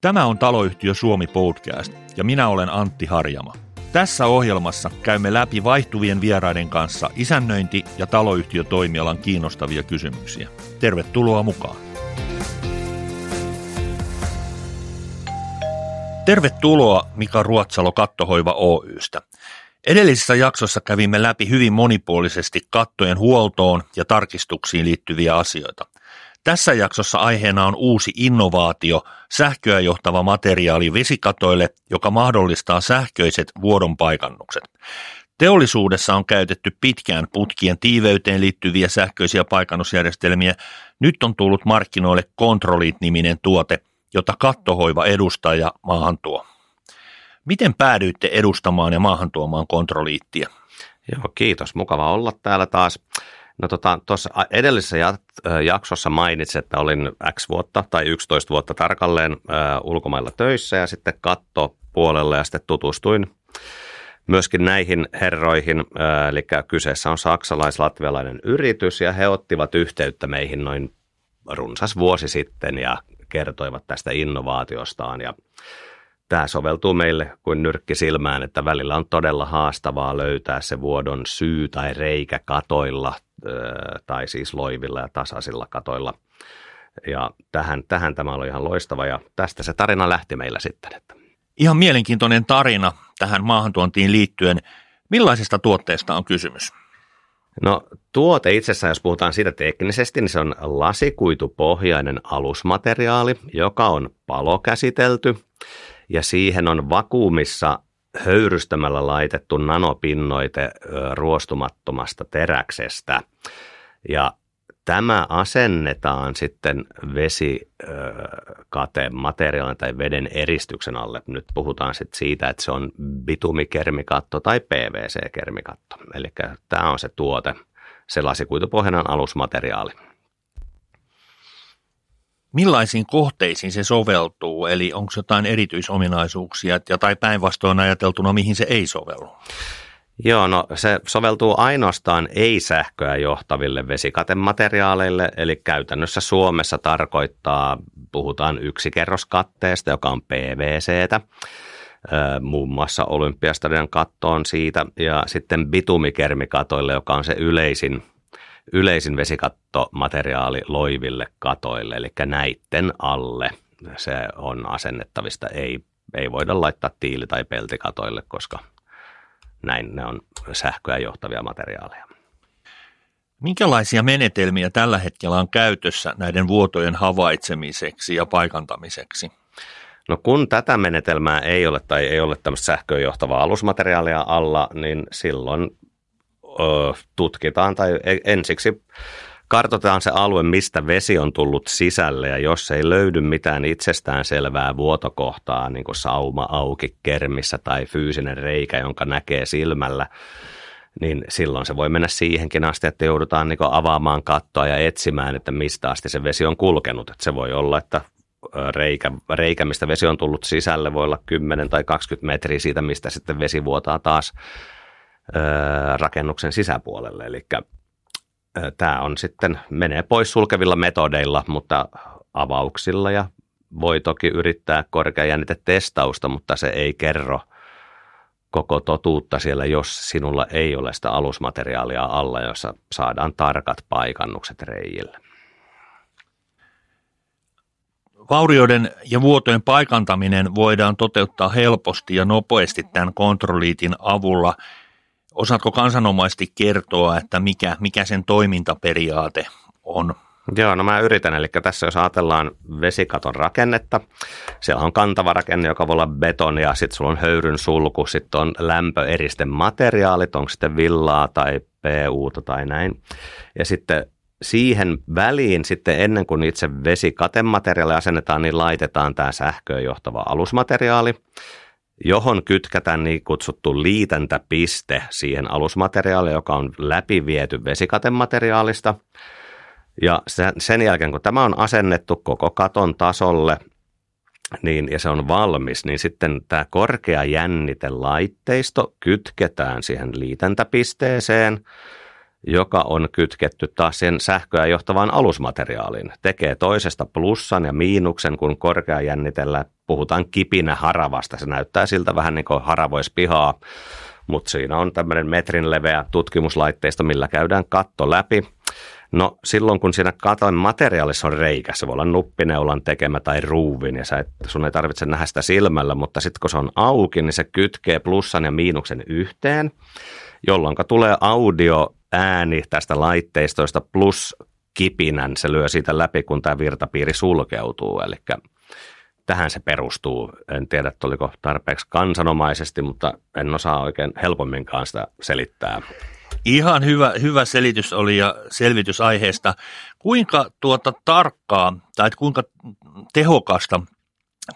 Tämä on Taloyhtiö Suomi podcast ja minä olen Antti Harjama. Tässä ohjelmassa käymme läpi vaihtuvien vieraiden kanssa isännöinti- ja taloyhtiötoimialan kiinnostavia kysymyksiä. Tervetuloa mukaan. Tervetuloa Mika Ruotsalo Kattohoiva Oystä. Edellisessä jaksossa kävimme läpi hyvin monipuolisesti kattojen huoltoon ja tarkistuksiin liittyviä asioita. Tässä jaksossa aiheena on uusi innovaatio, sähköä johtava materiaali vesikatoille, joka mahdollistaa sähköiset vuodon paikannukset. Teollisuudessa on käytetty pitkään putkien tiiveyteen liittyviä sähköisiä paikannusjärjestelmiä. Nyt on tullut markkinoille Controlit-niminen tuote, jota kattohoiva edustaa ja maahan tuo. Miten päädyitte edustamaan ja maahan tuomaan kontrolliittiä? Joo, kiitos. Mukava olla täällä taas. No tota, edellisessä jaksossa mainitsin, että olin X vuotta tai 11 vuotta tarkalleen äh, ulkomailla töissä ja sitten katto puolelle ja sitten tutustuin myöskin näihin herroihin, äh, eli kyseessä on saksalais-latvialainen yritys ja he ottivat yhteyttä meihin noin runsas vuosi sitten ja kertoivat tästä innovaatiostaan ja tämä soveltuu meille kuin nyrkki silmään, että välillä on todella haastavaa löytää se vuodon syy tai reikä katoilla tai siis loivilla ja tasaisilla katoilla. Ja tähän, tähän tämä oli ihan loistava ja tästä se tarina lähti meillä sitten. Että. Ihan mielenkiintoinen tarina tähän maahantuontiin liittyen. Millaisesta tuotteesta on kysymys? No tuote itsessään, jos puhutaan siitä teknisesti, niin se on lasikuitupohjainen alusmateriaali, joka on palokäsitelty ja siihen on vakuumissa höyrystämällä laitettu nanopinnoite ruostumattomasta teräksestä. Ja tämä asennetaan sitten vesikateen materiaalin tai veden eristyksen alle. Nyt puhutaan sitten siitä, että se on bitumikermikatto tai PVC-kermikatto. Eli tämä on se tuote, se lasikuitupohjainen alusmateriaali millaisiin kohteisiin se soveltuu, eli onko jotain erityisominaisuuksia ja tai päinvastoin ajateltuna, mihin se ei sovellu? Joo, no se soveltuu ainoastaan ei-sähköä johtaville vesikatemateriaaleille, eli käytännössä Suomessa tarkoittaa, puhutaan yksikerroskatteesta, joka on PVCtä, muun muassa Olympiastadion katto on siitä, ja sitten bitumikermikatoille, joka on se yleisin yleisin vesikattomateriaali loiville katoille, eli näitten alle se on asennettavista. Ei, ei voida laittaa tiili- tai peltikatoille, koska näin ne on sähköä johtavia materiaaleja. Minkälaisia menetelmiä tällä hetkellä on käytössä näiden vuotojen havaitsemiseksi ja paikantamiseksi? No kun tätä menetelmää ei ole tai ei ole tämmöistä sähköön johtavaa alusmateriaalia alla, niin silloin tutkitaan tai e, ensiksi kartoitetaan se alue, mistä vesi on tullut sisälle ja jos ei löydy mitään itsestään selvää vuotokohtaa, niin kuin sauma auki kermissä tai fyysinen reikä, jonka näkee silmällä, niin silloin se voi mennä siihenkin asti, että joudutaan niin avaamaan kattoa ja etsimään, että mistä asti se vesi on kulkenut. Että se voi olla, että reikä, reikä, mistä vesi on tullut sisälle, voi olla 10 tai 20 metriä siitä, mistä sitten vesi vuotaa taas rakennuksen sisäpuolelle. Eli tämä on sitten, menee pois sulkevilla metodeilla, mutta avauksilla ja voi toki yrittää korkeajännitetestausta, mutta se ei kerro koko totuutta siellä, jos sinulla ei ole sitä alusmateriaalia alla, jossa saadaan tarkat paikannukset reijille. Vaurioiden ja vuotojen paikantaminen voidaan toteuttaa helposti ja nopeasti tämän kontrolliitin avulla – Osaatko kansanomaisesti kertoa, että mikä, mikä sen toimintaperiaate on? Joo, no mä yritän. Eli tässä jos ajatellaan vesikaton rakennetta, siellä on kantava rakenne, joka voi olla betonia, sitten sulla on höyryn sulku, sitten on lämpöeristen materiaalit, onko sitten villaa tai pu tai näin. Ja sitten siihen väliin sitten ennen kuin itse vesikatemateriaali asennetaan, niin laitetaan tämä sähköön johtava alusmateriaali johon kytkätään niin kutsuttu liitäntäpiste siihen alusmateriaaliin, joka on läpiviety vesikatemateriaalista. Ja sen jälkeen, kun tämä on asennettu koko katon tasolle, niin, ja se on valmis, niin sitten tämä korkea jännitelaitteisto kytketään siihen liitäntäpisteeseen, joka on kytketty taas sen sähköä johtavaan alusmateriaaliin. Tekee toisesta plussan ja miinuksen, kun korkea jännitellä puhutaan kipinä haravasta. Se näyttää siltä vähän niin kuin haravoisi pihaa, mutta siinä on tämmöinen metrin leveä tutkimuslaitteisto, millä käydään katto läpi. No silloin, kun siinä katon materiaalissa on reikä, se voi olla nuppineulan tekemä tai ruuvin, ja sä et, sun ei tarvitse nähdä sitä silmällä, mutta sitten kun se on auki, niin se kytkee plussan ja miinuksen yhteen, jolloin tulee audio ääni tästä laitteistoista plus kipinän, se lyö siitä läpi, kun tämä virtapiiri sulkeutuu, eli tähän se perustuu. En tiedä, että oliko tarpeeksi kansanomaisesti, mutta en osaa oikein helpomminkaan sitä selittää. Ihan hyvä, hyvä selitys oli ja selvitys aiheesta. Kuinka tuota tarkkaa tai kuinka tehokasta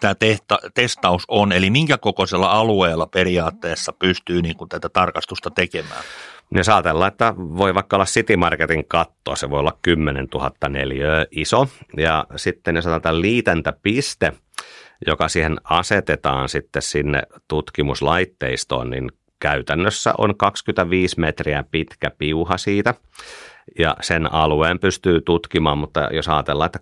tämä tehta, testaus on, eli minkä kokoisella alueella periaatteessa pystyy niin kuin tätä tarkastusta tekemään? Niin ajatellaan, että voi vaikka olla City Marketin katto, se voi olla 10 000 neliöä iso. Ja sitten jos otetaan liitäntäpiste, joka siihen asetetaan sitten sinne tutkimuslaitteistoon, niin käytännössä on 25 metriä pitkä piuha siitä ja sen alueen pystyy tutkimaan, mutta jos ajatellaan, että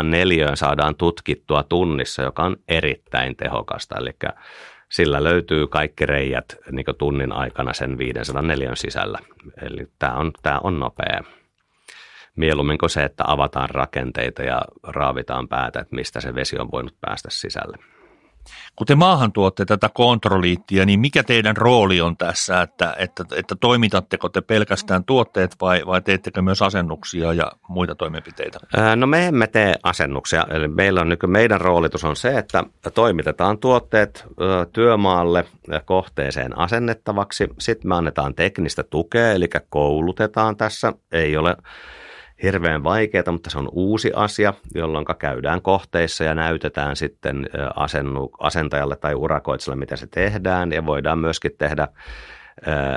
300-500 neliöön saadaan tutkittua tunnissa, joka on erittäin tehokasta, eli sillä löytyy kaikki reijät niin tunnin aikana sen 504 sisällä. Eli tämä on, tämä on nopea. Mieluummin kuin se, että avataan rakenteita ja raavitaan päätä, että mistä se vesi on voinut päästä sisälle. Kun te maahan tuotte tätä kontrolliittia, niin mikä teidän rooli on tässä, että, että, että toimitatteko te pelkästään tuotteet vai, vai teettekö myös asennuksia ja muita toimenpiteitä? No me emme tee asennuksia, eli meillä on, meidän roolitus on se, että toimitetaan tuotteet työmaalle kohteeseen asennettavaksi, sitten me annetaan teknistä tukea, eli koulutetaan tässä, ei ole hirveän vaikeaa, mutta se on uusi asia, jolloin käydään kohteissa ja näytetään sitten asennu, asentajalle tai urakoitsijalle, mitä se tehdään ja voidaan myöskin tehdä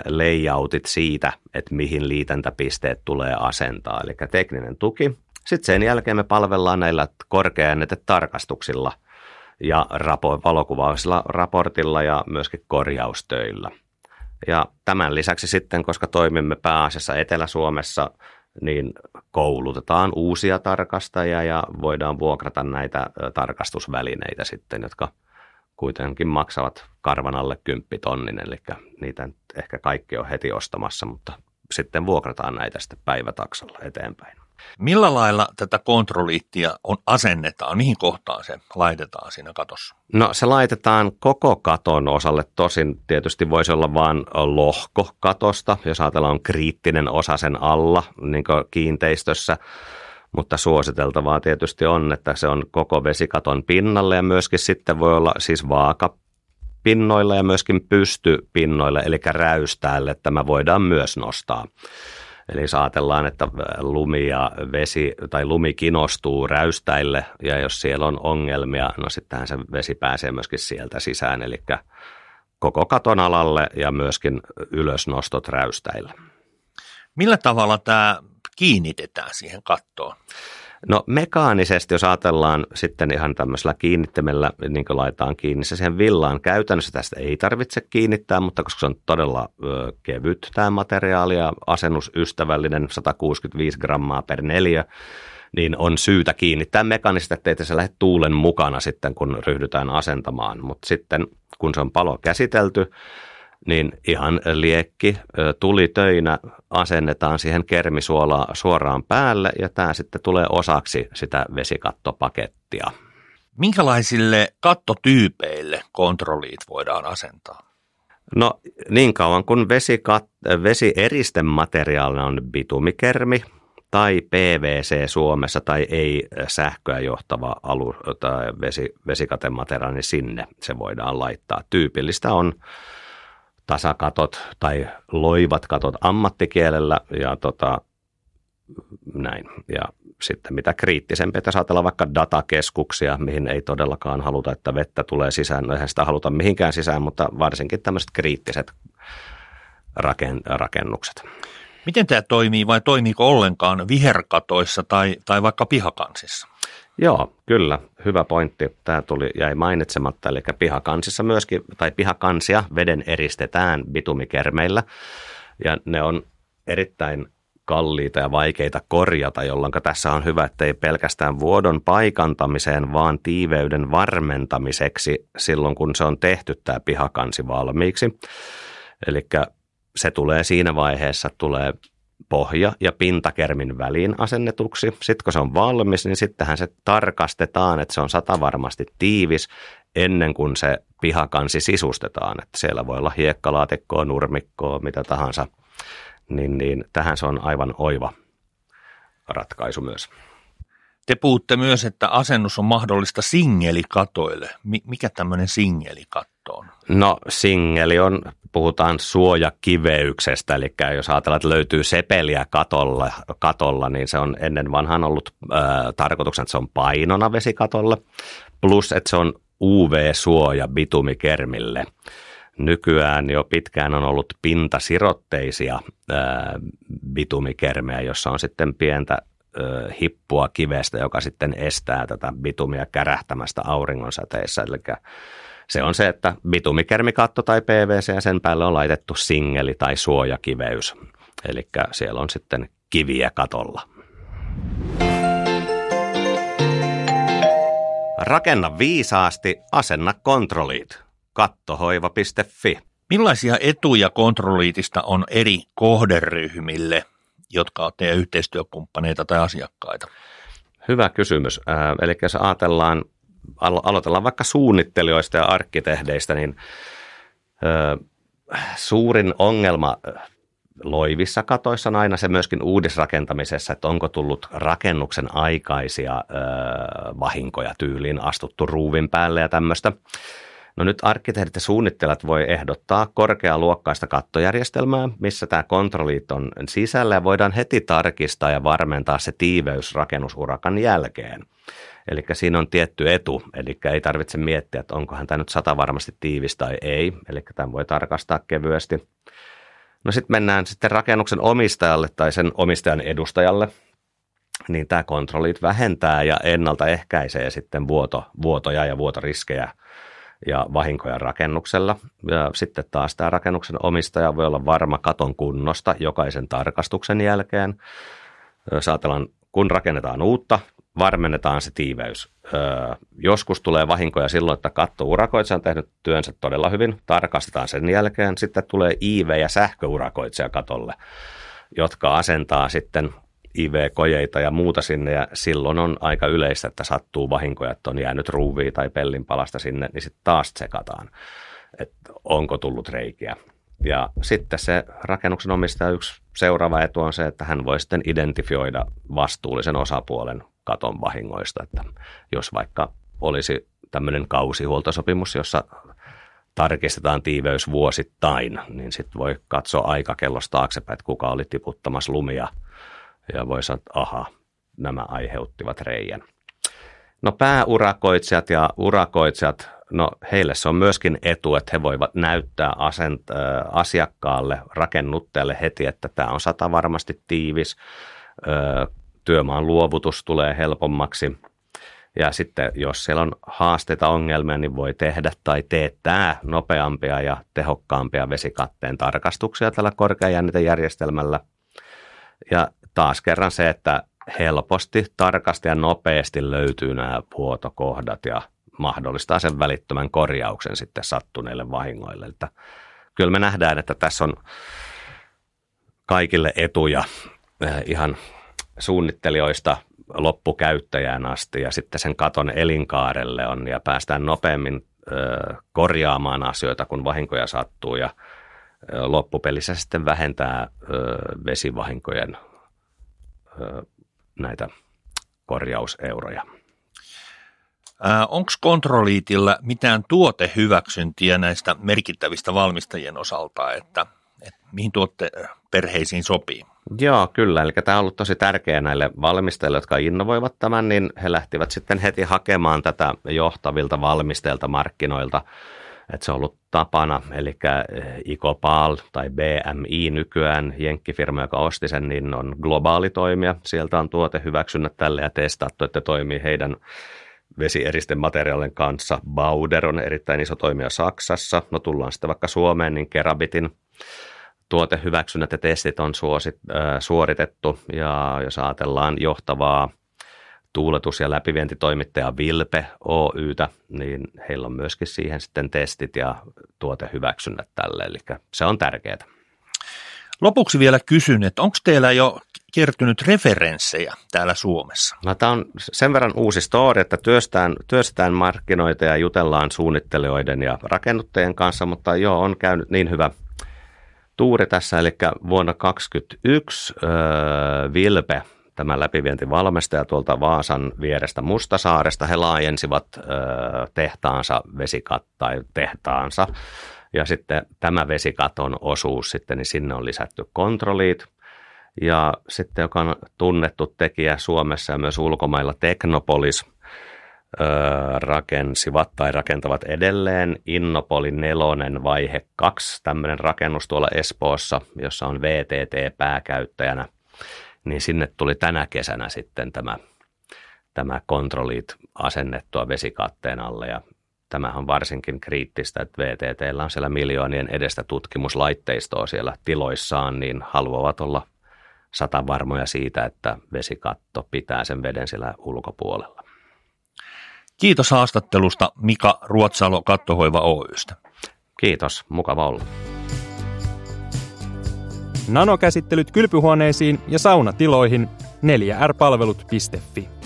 layoutit siitä, että mihin liitäntäpisteet tulee asentaa, eli tekninen tuki. Sitten sen jälkeen me palvellaan näillä korkeaännetetarkastuksilla ja rapo- valokuvausilla raportilla ja myöskin korjaustöillä. Ja tämän lisäksi sitten, koska toimimme pääasiassa Etelä-Suomessa, niin koulutetaan uusia tarkastajia ja voidaan vuokrata näitä tarkastusvälineitä sitten, jotka kuitenkin maksavat karvan alle kymppitonnin, eli niitä ehkä kaikki on heti ostamassa, mutta sitten vuokrataan näitä sitten päivätaksalla eteenpäin. Millä lailla tätä kontrolliittia on asennetaan? Mihin kohtaan se laitetaan siinä katossa? No se laitetaan koko katon osalle. Tosin tietysti voisi olla vain lohko katosta, jos ajatellaan on kriittinen osa sen alla niin kiinteistössä. Mutta suositeltavaa tietysti on, että se on koko vesikaton pinnalle ja myöskin sitten voi olla siis vaaka pinnoilla ja myöskin pystypinnoille, eli räystäälle, tämä voidaan myös nostaa. Eli saatellaan, että lumi ja vesi tai lumi kinostuu räystäille ja jos siellä on ongelmia, no sittenhän se vesi pääsee myöskin sieltä sisään, eli koko katon alalle ja myöskin ylösnostot räystäille. Millä tavalla tämä kiinnitetään siihen kattoon? No mekaanisesti, jos ajatellaan sitten ihan tämmöisellä kiinnittämällä, niin kuin laitetaan kiinni se siihen villaan, käytännössä tästä ei tarvitse kiinnittää, mutta koska se on todella ö, kevyt tämä materiaali ja asennusystävällinen 165 grammaa per neljä, niin on syytä kiinnittää mekaanisesti, ettei se lähde tuulen mukana sitten, kun ryhdytään asentamaan. Mutta sitten, kun se on palo käsitelty, niin ihan liekki tuli töinä asennetaan siihen kermisuolaa suoraan päälle ja tämä sitten tulee osaksi sitä vesikattopakettia. Minkälaisille kattotyypeille kontrolliit voidaan asentaa? No niin kauan kuin vesikat, vesieristemateriaalina on bitumikermi tai PVC Suomessa tai ei sähköä johtava alu tai vesi, vesikatemateriaali, niin sinne se voidaan laittaa. Tyypillistä on tasakatot tai loivat katot ammattikielellä ja tota, näin. Ja sitten mitä kriittisempi, että saatella vaikka datakeskuksia, mihin ei todellakaan haluta, että vettä tulee sisään. No eihän sitä haluta mihinkään sisään, mutta varsinkin tämmöiset kriittiset rakennukset. Miten tämä toimii vai toimiiko ollenkaan viherkatoissa tai, tai vaikka pihakansissa? Joo, kyllä. Hyvä pointti. Tämä tuli, jäi mainitsematta. Eli pihakansissa myöskin, tai pihakansia veden eristetään bitumikermeillä. Ja ne on erittäin kalliita ja vaikeita korjata, jolloin tässä on hyvä, että ei pelkästään vuodon paikantamiseen, vaan tiiveyden varmentamiseksi silloin, kun se on tehty tämä pihakansi valmiiksi. Eli se tulee siinä vaiheessa, tulee pohja- ja pintakermin väliin asennetuksi. Sitten kun se on valmis, niin sittenhän se tarkastetaan, että se on satavarmasti tiivis ennen kuin se pihakansi sisustetaan. Että siellä voi olla hiekkalaatikkoa, nurmikkoa, mitä tahansa. Niin, niin tähän se on aivan oiva ratkaisu myös. Te puhutte myös, että asennus on mahdollista singelikatoille. Mikä tämmöinen singelikatto on? No singeli on, puhutaan suojakiveyksestä, eli jos ajatellaan, että löytyy sepeliä katolla, katolla niin se on ennen vanhan ollut äh, tarkoituksena, että se on painona vesikatolle, plus että se on UV-suoja bitumikermille. Nykyään jo pitkään on ollut pintasirotteisia ää, bitumikermejä, jossa on sitten pientä hippua kivestä, joka sitten estää tätä bitumia kärähtämästä auringonsäteissä. Eli se on se, että bitumikermikatto tai PVC ja sen päälle on laitettu singeli tai suojakiveys. Eli siellä on sitten kiviä katolla. Rakenna viisaasti, asenna kontrollit. Kattohoiva.fi. Millaisia etuja kontrolliitista on eri kohderyhmille, jotka ovat teidän yhteistyökumppaneita tai asiakkaita? Hyvä kysymys. Äh, eli jos ajatellaan, alo- aloitellaan vaikka suunnittelijoista ja arkkitehdeistä, niin äh, suurin ongelma loivissa katoissa on aina se myöskin uudisrakentamisessa, että onko tullut rakennuksen aikaisia ö, vahinkoja tyyliin, astuttu ruuvin päälle ja tämmöistä. No nyt arkkitehdit ja suunnittelijat voi ehdottaa korkealuokkaista kattojärjestelmää, missä tämä kontrollit on sisällä ja voidaan heti tarkistaa ja varmentaa se tiiveys rakennusurakan jälkeen. Eli siinä on tietty etu, eli ei tarvitse miettiä, että onkohan tämä nyt sata varmasti tiivis tai ei, eli tämän voi tarkastaa kevyesti. No sitten mennään sitten rakennuksen omistajalle tai sen omistajan edustajalle, niin tämä kontrollit vähentää ja ennaltaehkäisee sitten vuoto, vuotoja ja vuotoriskejä ja vahinkoja rakennuksella. Ja sitten taas tämä rakennuksen omistaja voi olla varma katon kunnosta jokaisen tarkastuksen jälkeen. Jos ajatellaan, kun rakennetaan uutta, varmennetaan se tiiveys. Öö, joskus tulee vahinkoja silloin, että kattourakoitsija on tehnyt työnsä todella hyvin, tarkastetaan sen jälkeen. Sitten tulee IV- ja sähköurakoitsija katolle, jotka asentaa sitten IV-kojeita ja muuta sinne, ja silloin on aika yleistä, että sattuu vahinkoja, että on jäänyt ruuvia tai pellin palasta sinne, niin sitten taas tsekataan, että onko tullut reikiä. Ja sitten se rakennuksen omistaja yksi seuraava etu on se, että hän voi sitten identifioida vastuullisen osapuolen katon vahingoista. Että jos vaikka olisi tämmöinen kausihuoltosopimus, jossa tarkistetaan tiiveys vuosittain, niin sitten voi katsoa aikakellosta taaksepäin, että kuka oli tiputtamassa lumia ja voi sanoa, että aha, nämä aiheuttivat reijän. No pääurakoitsijat ja urakoitsijat, no heille se on myöskin etu, että he voivat näyttää asent, asiakkaalle, rakennuttajalle heti, että tämä on sata varmasti tiivis, työmaan luovutus tulee helpommaksi. Ja sitten jos siellä on haasteita, ongelmia, niin voi tehdä tai teettää nopeampia ja tehokkaampia vesikatteen tarkastuksia tällä korkeajännitejärjestelmällä. Ja taas kerran se, että helposti, tarkasti ja nopeasti löytyy nämä vuotokohdat ja mahdollistaa sen välittömän korjauksen sitten sattuneille vahingoille. Että kyllä me nähdään, että tässä on kaikille etuja eh, ihan suunnittelijoista loppukäyttäjään asti ja sitten sen katon elinkaarelle on ja päästään nopeammin ö, korjaamaan asioita, kun vahinkoja sattuu ja ö, loppupelissä sitten vähentää vesivahinkojen näitä korjauseuroja. Onko kontrolliitilla mitään tuotehyväksyntiä näistä merkittävistä valmistajien osalta, että, että mihin tuotteperheisiin sopii? Joo, kyllä. Eli tämä on ollut tosi tärkeää näille valmistajille, jotka innovoivat tämän, niin he lähtivät sitten heti hakemaan tätä johtavilta valmistajilta markkinoilta. Että se on ollut tapana, eli Icopal tai BMI nykyään, jenkkifirma, joka osti sen, niin on globaali toimija. Sieltä on tuote hyväksynnät tälle ja testattu, että toimii heidän vesieristemateriaalien kanssa. Bauder on erittäin iso toimija Saksassa. No tullaan sitten vaikka Suomeen, niin Kerabitin tuotehyväksynnät ja testit on suosit, äh, suoritettu ja jos ajatellaan johtavaa tuuletus- ja läpivientitoimittaja Vilpe Oytä, niin heillä on myöskin siihen sitten testit ja tuotehyväksynnät tälle, eli se on tärkeää. Lopuksi vielä kysyn, että onko teillä jo kertynyt referenssejä täällä Suomessa? No, tämä on sen verran uusi story, että työstään, työstetään markkinoita ja jutellaan suunnittelijoiden ja rakennuttajien kanssa, mutta joo, on käynyt niin hyvä tuuri tässä, eli vuonna 2021 öö, Vilpe, tämä läpivientivalmistaja tuolta Vaasan vierestä Mustasaaresta, he laajensivat öö, tehtaansa vesikat tai tehtaansa, ja sitten tämä vesikaton osuus sitten, niin sinne on lisätty kontrolliit, ja sitten joka on tunnettu tekijä Suomessa ja myös ulkomailla Teknopolis rakensivat tai rakentavat edelleen Innopoli nelonen vaihe 2, tämmöinen rakennus tuolla Espoossa, jossa on VTT pääkäyttäjänä, niin sinne tuli tänä kesänä sitten tämä, tämä kontrollit asennettua vesikatteen alle ja Tämä on varsinkin kriittistä, että VTTllä on siellä miljoonien edestä tutkimuslaitteistoa siellä tiloissaan, niin haluavat olla sata varmoja siitä, että vesikatto pitää sen veden siellä ulkopuolella. Kiitos haastattelusta Mika Ruotsalo Kattohoiva Oystä. Kiitos, mukava olla. Nanokäsittelyt kylpyhuoneisiin ja saunatiloihin 4rpalvelut.fi.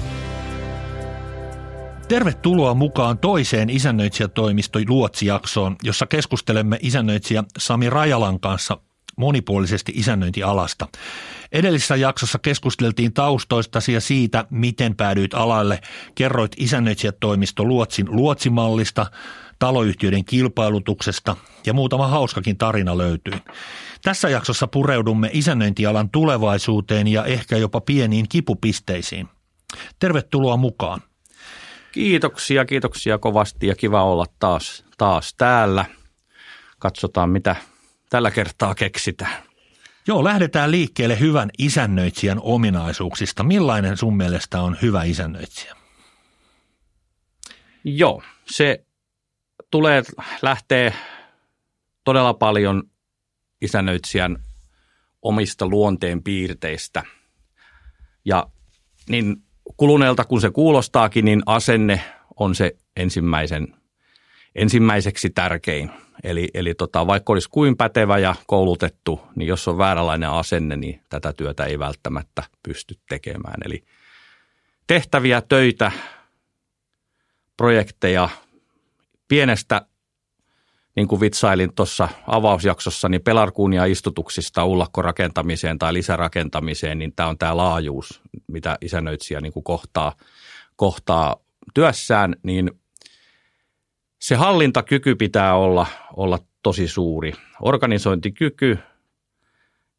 Tervetuloa mukaan toiseen isännöitsijätoimisto Luotsi-jaksoon, jossa keskustelemme isännöitsijä Sami Rajalan kanssa monipuolisesti isännöintialasta. Edellisessä jaksossa keskusteltiin taustoistasi ja siitä, miten päädyit alalle. Kerroit isännöitsijätoimisto Luotsin luotsimallista, taloyhtiöiden kilpailutuksesta ja muutama hauskakin tarina löytyi. Tässä jaksossa pureudumme isännöintialan tulevaisuuteen ja ehkä jopa pieniin kipupisteisiin. Tervetuloa mukaan. Kiitoksia, kiitoksia kovasti ja kiva olla taas, taas täällä. Katsotaan, mitä tällä kertaa keksitään. Joo, lähdetään liikkeelle hyvän isännöitsijän ominaisuuksista. Millainen sun mielestä on hyvä isännöitsijä? Joo, se tulee, lähtee todella paljon isännöitsijän omista luonteen piirteistä. Ja niin kuluneelta kun se kuulostaakin, niin asenne on se ensimmäisen, ensimmäiseksi tärkein. Eli, eli tota, vaikka olisi kuin pätevä ja koulutettu, niin jos on vääränlainen asenne, niin tätä työtä ei välttämättä pysty tekemään. Eli tehtäviä, töitä, projekteja, pienestä, niin kuin vitsailin tuossa avausjaksossa, niin pelarkuunia istutuksista ullakkorakentamiseen tai lisärakentamiseen, niin tämä on tämä laajuus, mitä isännöitsijä niin kuin kohtaa, kohtaa työssään, niin se hallintakyky pitää olla, olla tosi suuri. Organisointikyky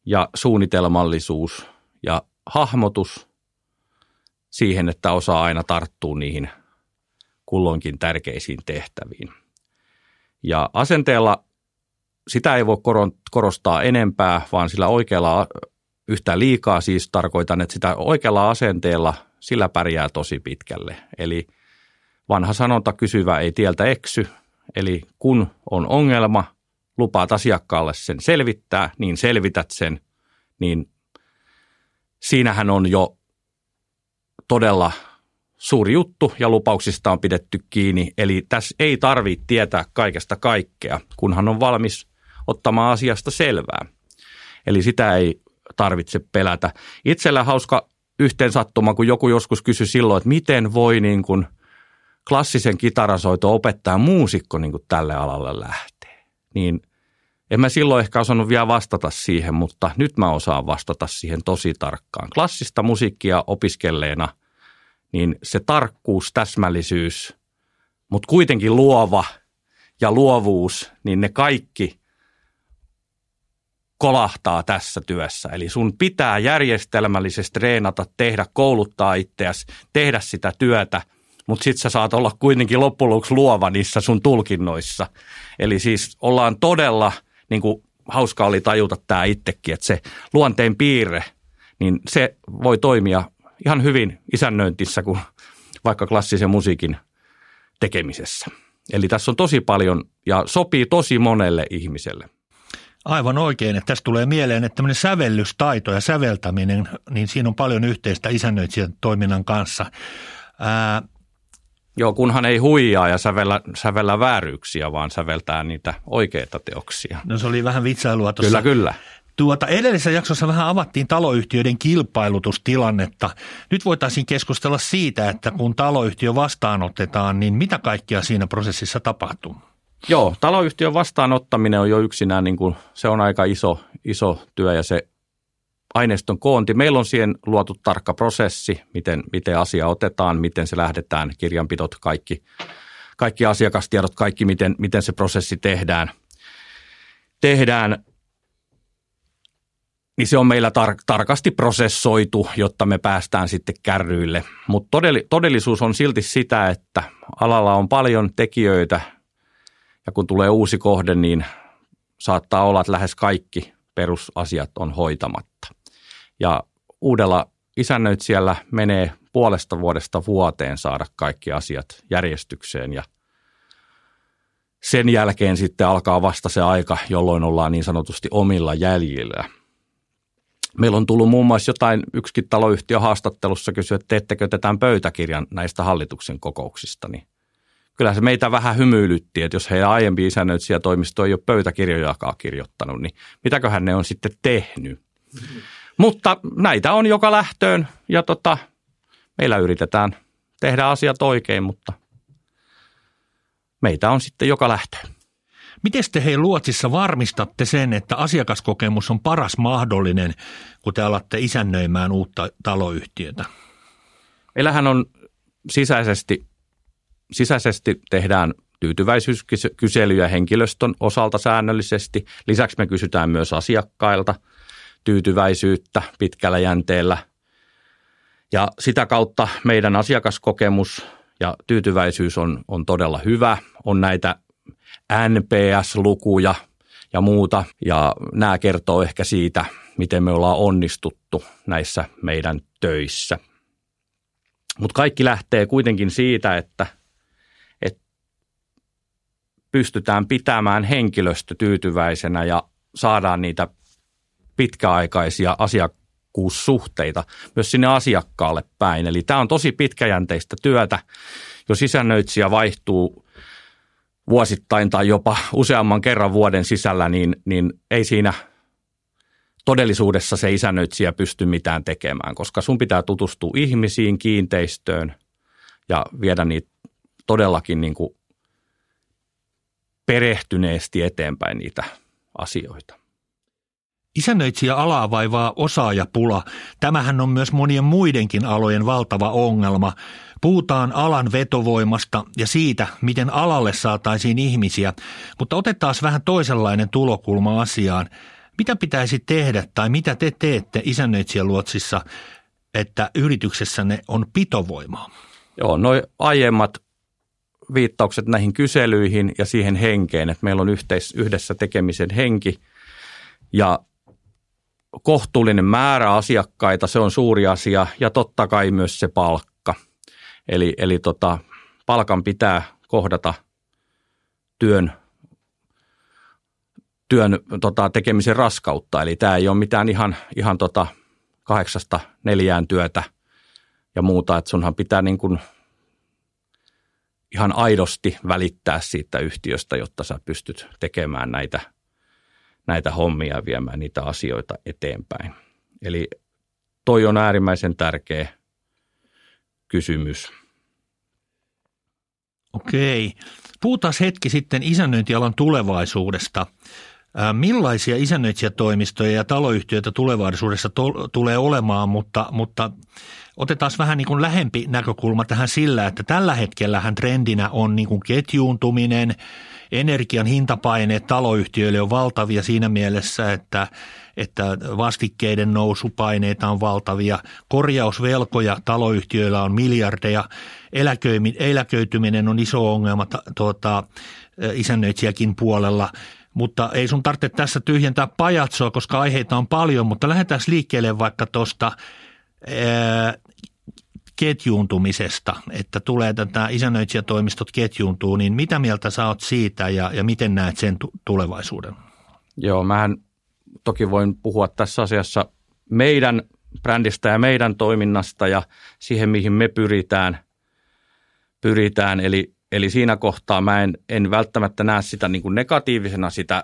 ja suunnitelmallisuus ja hahmotus siihen, että osaa aina tarttua niihin kulloinkin tärkeisiin tehtäviin. Ja asenteella sitä ei voi korostaa enempää, vaan sillä oikealla yhtä liikaa siis tarkoitan, että sitä oikealla asenteella sillä pärjää tosi pitkälle. Eli – Vanha sanonta kysyvä ei tieltä eksy, eli kun on ongelma, lupaat asiakkaalle sen selvittää, niin selvität sen, niin siinähän on jo todella suuri juttu ja lupauksista on pidetty kiinni. Eli tässä ei tarvitse tietää kaikesta kaikkea, kunhan on valmis ottamaan asiasta selvää. Eli sitä ei tarvitse pelätä. Itsellä hauska yhteensattuma, kun joku joskus kysyi silloin, että miten voi niin kuin – klassisen kitarasoito opettaa muusikko niin kuin tälle alalle lähtee. Niin en mä silloin ehkä osannut vielä vastata siihen, mutta nyt mä osaan vastata siihen tosi tarkkaan. Klassista musiikkia opiskelleena, niin se tarkkuus, täsmällisyys, mutta kuitenkin luova ja luovuus, niin ne kaikki kolahtaa tässä työssä. Eli sun pitää järjestelmällisesti treenata, tehdä, kouluttaa itseäsi, tehdä sitä työtä – mutta sitten sä saat olla kuitenkin loppujen luova niissä sun tulkinnoissa. Eli siis ollaan todella, niin kuin hauska oli tajuta tämä itsekin, että se luonteen piirre, niin se voi toimia ihan hyvin isännöintissä kuin vaikka klassisen musiikin tekemisessä. Eli tässä on tosi paljon ja sopii tosi monelle ihmiselle. Aivan oikein, että tässä tulee mieleen, että tämmöinen sävellystaito ja säveltäminen, niin siinä on paljon yhteistä isännöitsijän toiminnan kanssa. Ää, Joo, kunhan ei huijaa ja sävellä, sävellä vääryyksiä, vaan säveltää niitä oikeita teoksia. no se oli vähän vitsailua tuossa. Kyllä, kyllä. Tuota, edellisessä jaksossa vähän avattiin taloyhtiöiden kilpailutustilannetta. Nyt voitaisiin keskustella siitä, että kun taloyhtiö vastaanotetaan, niin mitä kaikkea siinä prosessissa tapahtuu? Joo, taloyhtiön vastaanottaminen on jo yksinään, niin kuin, se on aika iso, iso työ ja se aineiston koonti. Meillä on siihen luotu tarkka prosessi, miten, miten asia otetaan, miten se lähdetään, kirjanpidot, kaikki, kaikki asiakastiedot, kaikki, miten, miten se prosessi tehdään. tehdään niin se on meillä tar- tarkasti prosessoitu, jotta me päästään sitten kärryille. Mutta todell- todellisuus on silti sitä, että alalla on paljon tekijöitä ja kun tulee uusi kohde, niin saattaa olla, että lähes kaikki perusasiat on hoitamatta. Ja uudella isännöitsijällä menee puolesta vuodesta vuoteen saada kaikki asiat järjestykseen ja sen jälkeen sitten alkaa vasta se aika, jolloin ollaan niin sanotusti omilla jäljillä. Meillä on tullut muun muassa jotain yksikin taloyhtiö haastattelussa kysyä, että teettekö te tämän pöytäkirjan näistä hallituksen kokouksista, niin kyllä se meitä vähän hymyilytti, että jos heidän aiempi isännöitsijätoimisto ei ole pöytäkirjojakaan kirjoittanut, niin mitäköhän ne on sitten tehnyt. Mm-hmm. Mutta näitä on joka lähtöön ja tota, meillä yritetään tehdä asiat oikein, mutta meitä on sitten joka lähtöön. Miten te hei Luotsissa varmistatte sen, että asiakaskokemus on paras mahdollinen, kun te alatte isännöimään uutta taloyhtiötä? Meillähän on sisäisesti, sisäisesti tehdään tyytyväisyyskyselyjä henkilöstön osalta säännöllisesti. Lisäksi me kysytään myös asiakkailta tyytyväisyyttä pitkällä jänteellä. Ja sitä kautta meidän asiakaskokemus ja tyytyväisyys on, on todella hyvä. On näitä NPS-lukuja ja muuta. Ja nämä kertoo ehkä siitä, miten me ollaan onnistuttu näissä meidän töissä. Mutta kaikki lähtee kuitenkin siitä, että, että pystytään pitämään henkilöstö tyytyväisenä ja saadaan niitä pitkäaikaisia asiakkuussuhteita myös sinne asiakkaalle päin. Eli tämä on tosi pitkäjänteistä työtä. Jos isännöitsijä vaihtuu vuosittain tai jopa useamman kerran vuoden sisällä, niin, niin ei siinä todellisuudessa se isännöitsijä pysty mitään tekemään, koska sun pitää tutustua ihmisiin, kiinteistöön ja viedä niitä todellakin niin kuin perehtyneesti eteenpäin niitä asioita. Isännöitsijä alaa vaivaa osaajapula. Tämähän on myös monien muidenkin alojen valtava ongelma. Puhutaan alan vetovoimasta ja siitä, miten alalle saataisiin ihmisiä, mutta otetaan vähän toisenlainen tulokulma asiaan. Mitä pitäisi tehdä tai mitä te teette isännöitsijäluotsissa, että yrityksessänne on pitovoimaa? Joo, noin aiemmat viittaukset näihin kyselyihin ja siihen henkeen, että meillä on yhteis, yhdessä tekemisen henki ja kohtuullinen määrä asiakkaita, se on suuri asia ja totta kai myös se palkka. Eli, eli tota, palkan pitää kohdata työn, työn tota, tekemisen raskautta. Eli tämä ei ole mitään ihan, ihan tota, kahdeksasta neljään työtä ja muuta, että sunhan pitää niin kuin ihan aidosti välittää siitä yhtiöstä, jotta sä pystyt tekemään näitä – näitä hommia ja viemään niitä asioita eteenpäin. Eli toi on äärimmäisen tärkeä kysymys. Okei. Puhutaan hetki sitten isännöintialan tulevaisuudesta. Millaisia isännöitsijätoimistoja ja taloyhtiöitä tulevaisuudessa to- tulee olemaan, mutta, mutta otetaan vähän niin kuin lähempi näkökulma tähän sillä, että tällä hetkellähän trendinä on niin kuin ketjuuntuminen – energian hintapaineet taloyhtiöille on valtavia siinä mielessä, että, että vastikkeiden nousupaineita on valtavia. Korjausvelkoja taloyhtiöillä on miljardeja. Eläköityminen on iso ongelma tuota, isännöitsijäkin puolella mutta ei sun tarvitse tässä tyhjentää pajatsoa, koska aiheita on paljon, mutta lähdetään liikkeelle vaikka tuosta ketjuuntumisesta, että tulee tätä isännöitsijätoimistot ketjuuntuu, niin mitä mieltä sä oot siitä ja, ja miten näet sen tulevaisuuden? Joo, mähän toki voin puhua tässä asiassa meidän brändistä ja meidän toiminnasta ja siihen, mihin me pyritään. pyritään. Eli, eli siinä kohtaa mä en, en välttämättä näe sitä niin kuin negatiivisena sitä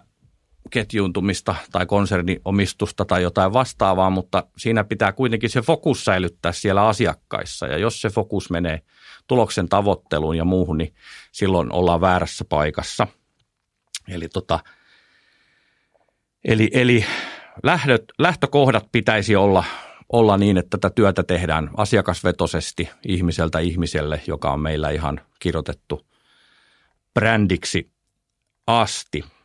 ketjuuntumista tai konserniomistusta tai jotain vastaavaa, mutta siinä pitää kuitenkin se fokus säilyttää siellä asiakkaissa. Ja jos se fokus menee tuloksen tavoitteluun ja muuhun, niin silloin ollaan väärässä paikassa. Eli, tota, eli, eli lähdöt, lähtökohdat pitäisi olla, olla niin, että tätä työtä tehdään asiakasvetoisesti ihmiseltä ihmiselle, joka on meillä ihan kirjoitettu brändiksi asti –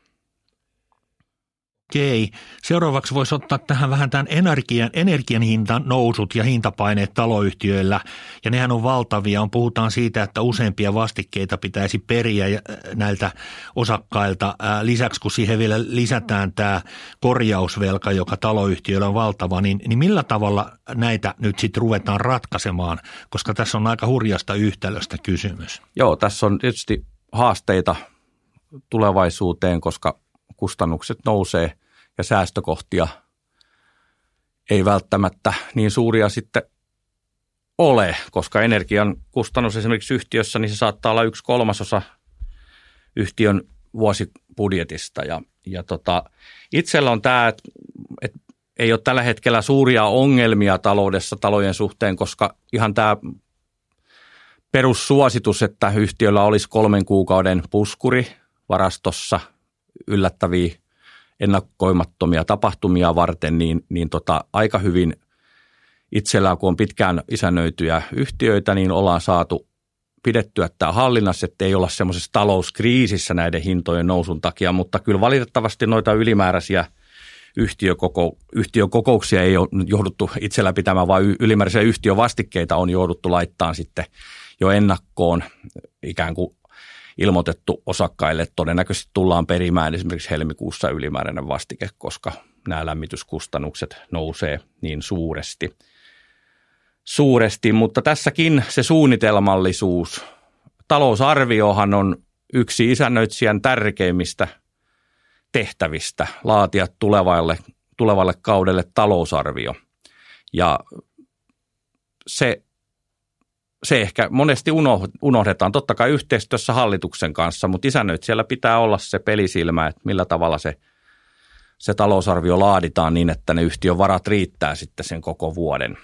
Okei. Seuraavaksi voisi ottaa tähän vähän tämän energian, energian hintan nousut ja hintapaineet taloyhtiöillä. Ja nehän on valtavia. On, puhutaan siitä, että useampia vastikkeita pitäisi periä äh, näiltä osakkailta. Äh, lisäksi kun siihen vielä lisätään tämä korjausvelka, joka taloyhtiöillä on valtava, niin, niin millä tavalla näitä nyt sitten ruvetaan ratkaisemaan? Koska tässä on aika hurjasta yhtälöstä kysymys. Joo, tässä on tietysti haasteita tulevaisuuteen, koska kustannukset nousee ja säästökohtia ei välttämättä niin suuria sitten ole, koska energian kustannus esimerkiksi yhtiössä, niin se saattaa olla yksi kolmasosa yhtiön vuosibudjetista. Ja, ja tota, itsellä on tämä, että et ei ole tällä hetkellä suuria ongelmia taloudessa talojen suhteen, koska ihan tämä perussuositus, että yhtiöllä olisi kolmen kuukauden puskuri varastossa yllättäviä ennakkoimattomia tapahtumia varten, niin, niin tota, aika hyvin itsellään, kun on pitkään isännöityjä yhtiöitä, niin ollaan saatu pidettyä tämä hallinnassa, että ei olla semmoisessa talouskriisissä näiden hintojen nousun takia, mutta kyllä valitettavasti noita ylimääräisiä yhtiökoko, yhtiökokouksia ei ole jouduttu itsellä pitämään, vaan ylimääräisiä yhtiövastikkeita on jouduttu laittaa sitten jo ennakkoon ikään kuin ilmoitettu osakkaille, todennäköisesti tullaan perimään esimerkiksi helmikuussa ylimääräinen vastike, koska nämä lämmityskustannukset nousee niin suuresti. suuresti. Mutta tässäkin se suunnitelmallisuus. Talousarviohan on yksi isännöitsijän tärkeimmistä tehtävistä laatia tulevalle, tulevalle kaudelle talousarvio. Ja se se ehkä monesti unohdetaan, totta kai yhteistyössä hallituksen kanssa, mutta isännöitsijällä pitää olla se pelisilmä, että millä tavalla se, se talousarvio laaditaan niin, että ne yhtiön varat riittää sitten sen koko vuoden.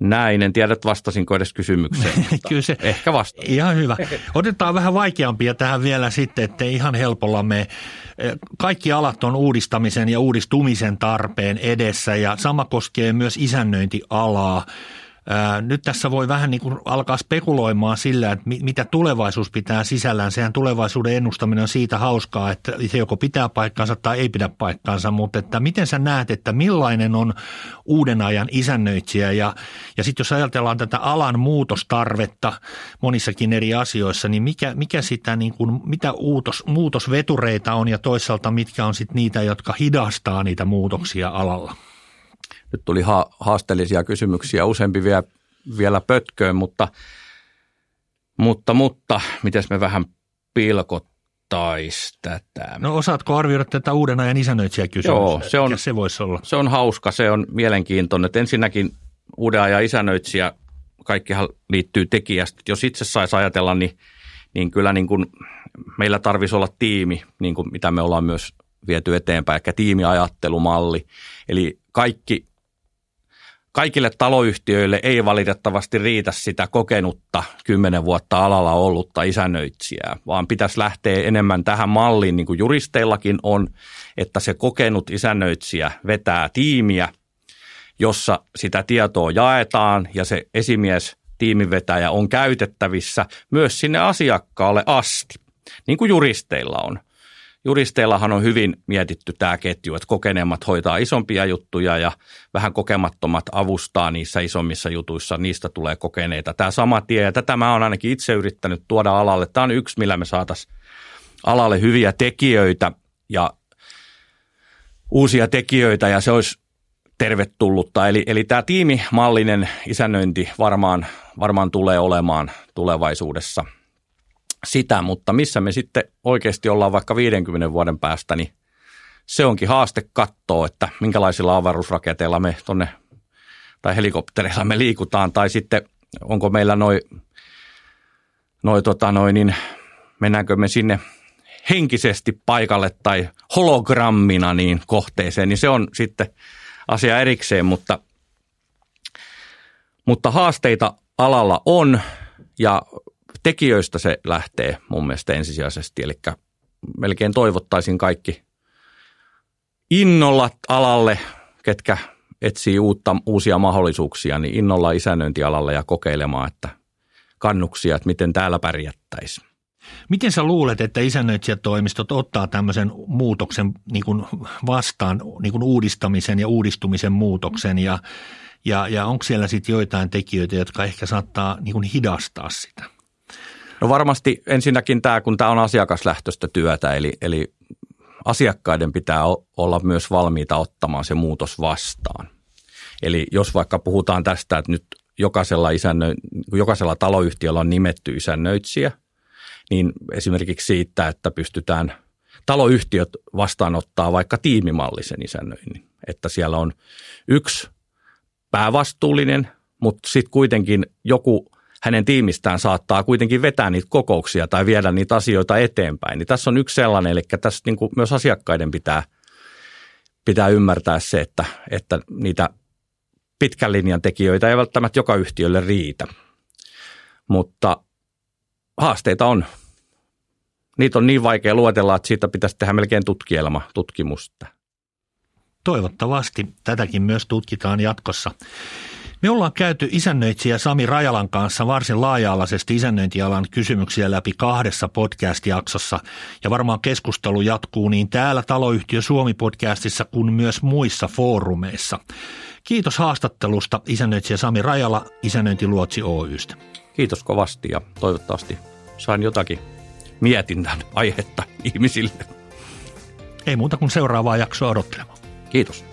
Näin, en tiedä, että vastasinko edes kysymykseen. Kyllä se, ehkä vasta. Ihan hyvä. Otetaan vähän vaikeampia tähän vielä sitten, että ihan helpolla me kaikki alat on uudistamisen ja uudistumisen tarpeen edessä ja sama koskee myös isännöintialaa. Nyt tässä voi vähän niin kuin alkaa spekuloimaan sillä, että mitä tulevaisuus pitää sisällään. Sehän tulevaisuuden ennustaminen on siitä hauskaa, että se joko pitää paikkansa tai ei pidä paikkansa, mutta että miten sä näet, että millainen on uuden ajan isännöitsijä ja, ja sitten jos ajatellaan tätä alan muutostarvetta monissakin eri asioissa, niin mikä, mikä sitä niin kuin, mitä uutos, muutosvetureita on ja toisaalta mitkä on sitten niitä, jotka hidastaa niitä muutoksia alalla? Nyt tuli ha- haasteellisia kysymyksiä, useampi vielä, vielä pötköön, mutta, mutta, mutta miten me vähän pilkottaisi tätä? No osaatko arvioida tätä uuden ajan isännöitsijäkysymystä? Joo, se on, se voisi olla? Se on hauska, se on mielenkiintoinen. Että ensinnäkin uuden ajan isännöitsijä, kaikkihan liittyy tekijästä. Jos itse saisi ajatella, niin, niin kyllä niin kuin meillä tarvitsisi olla tiimi, niin kuin mitä me ollaan myös viety eteenpäin, ehkä tiimiajattelumalli. Eli kaikki kaikille taloyhtiöille ei valitettavasti riitä sitä kokenutta kymmenen vuotta alalla ollutta isännöitsijää, vaan pitäisi lähteä enemmän tähän malliin, niin kuin juristeillakin on, että se kokenut isännöitsijä vetää tiimiä, jossa sitä tietoa jaetaan ja se esimies tiimivetäjä on käytettävissä myös sinne asiakkaalle asti, niin kuin juristeilla on juristeillahan on hyvin mietitty tämä ketju, että kokeneemmat hoitaa isompia juttuja ja vähän kokemattomat avustaa niissä isommissa jutuissa, niistä tulee kokeneita. Tämä sama tie, ja tätä mä oon ainakin itse yrittänyt tuoda alalle. Tämä on yksi, millä me saataisiin alalle hyviä tekijöitä ja uusia tekijöitä, ja se olisi tervetullutta. Eli, eli tämä tiimimallinen isännöinti varmaan, varmaan tulee olemaan tulevaisuudessa sitä, mutta missä me sitten oikeasti ollaan vaikka 50 vuoden päästä, niin se onkin haaste katsoa, että minkälaisilla avaruusraketeilla me tuonne tai helikoptereilla me liikutaan, tai sitten onko meillä noin, noi, tota, noi, niin mennäänkö me sinne henkisesti paikalle tai hologrammina niin kohteeseen, niin se on sitten asia erikseen, mutta, mutta haasteita alalla on. Ja tekijöistä se lähtee mun mielestä ensisijaisesti, eli melkein toivottaisin kaikki innolla alalle, ketkä etsii uutta, uusia mahdollisuuksia, niin innolla isännöintialalle ja kokeilemaan, että kannuksia, että miten täällä pärjättäisiin. Miten sä luulet, että isännöitsijätoimistot ottaa tämmöisen muutoksen niin kuin vastaan, niin kuin uudistamisen ja uudistumisen muutoksen ja, ja, ja onko siellä sitten joitain tekijöitä, jotka ehkä saattaa niin kuin hidastaa sitä? No varmasti ensinnäkin tämä, kun tämä on asiakaslähtöistä työtä, eli, eli asiakkaiden pitää olla myös valmiita ottamaan se muutos vastaan. Eli jos vaikka puhutaan tästä, että nyt jokaisella, isännö, jokaisella taloyhtiöllä on nimetty isännöitsijä, niin esimerkiksi siitä, että pystytään taloyhtiöt vastaanottaa vaikka tiimimallisen isännöinnin, että siellä on yksi päävastuullinen, mutta sitten kuitenkin joku hänen tiimistään saattaa kuitenkin vetää niitä kokouksia tai viedä niitä asioita eteenpäin. Niin tässä on yksi sellainen, eli tässä niin kuin myös asiakkaiden pitää, pitää ymmärtää se, että, että niitä pitkän linjan tekijöitä ei välttämättä joka yhtiölle riitä. Mutta haasteita on. Niitä on niin vaikea luetella, että siitä pitäisi tehdä melkein tutkielma, tutkimusta. Toivottavasti tätäkin myös tutkitaan jatkossa. Me ollaan käyty isännöitsijä Sami Rajalan kanssa varsin laaja-alaisesti isännöintialan kysymyksiä läpi kahdessa podcast-jaksossa ja varmaan keskustelu jatkuu niin täällä Taloyhtiö Suomi-podcastissa kuin myös muissa foorumeissa. Kiitos haastattelusta isännöitsijä Sami Rajala Isännöintiluotsi Oystä. Kiitos kovasti ja toivottavasti sain jotakin mietintään aihetta ihmisille. Ei muuta kuin seuraavaa jaksoa odottelemaan. Kiitos.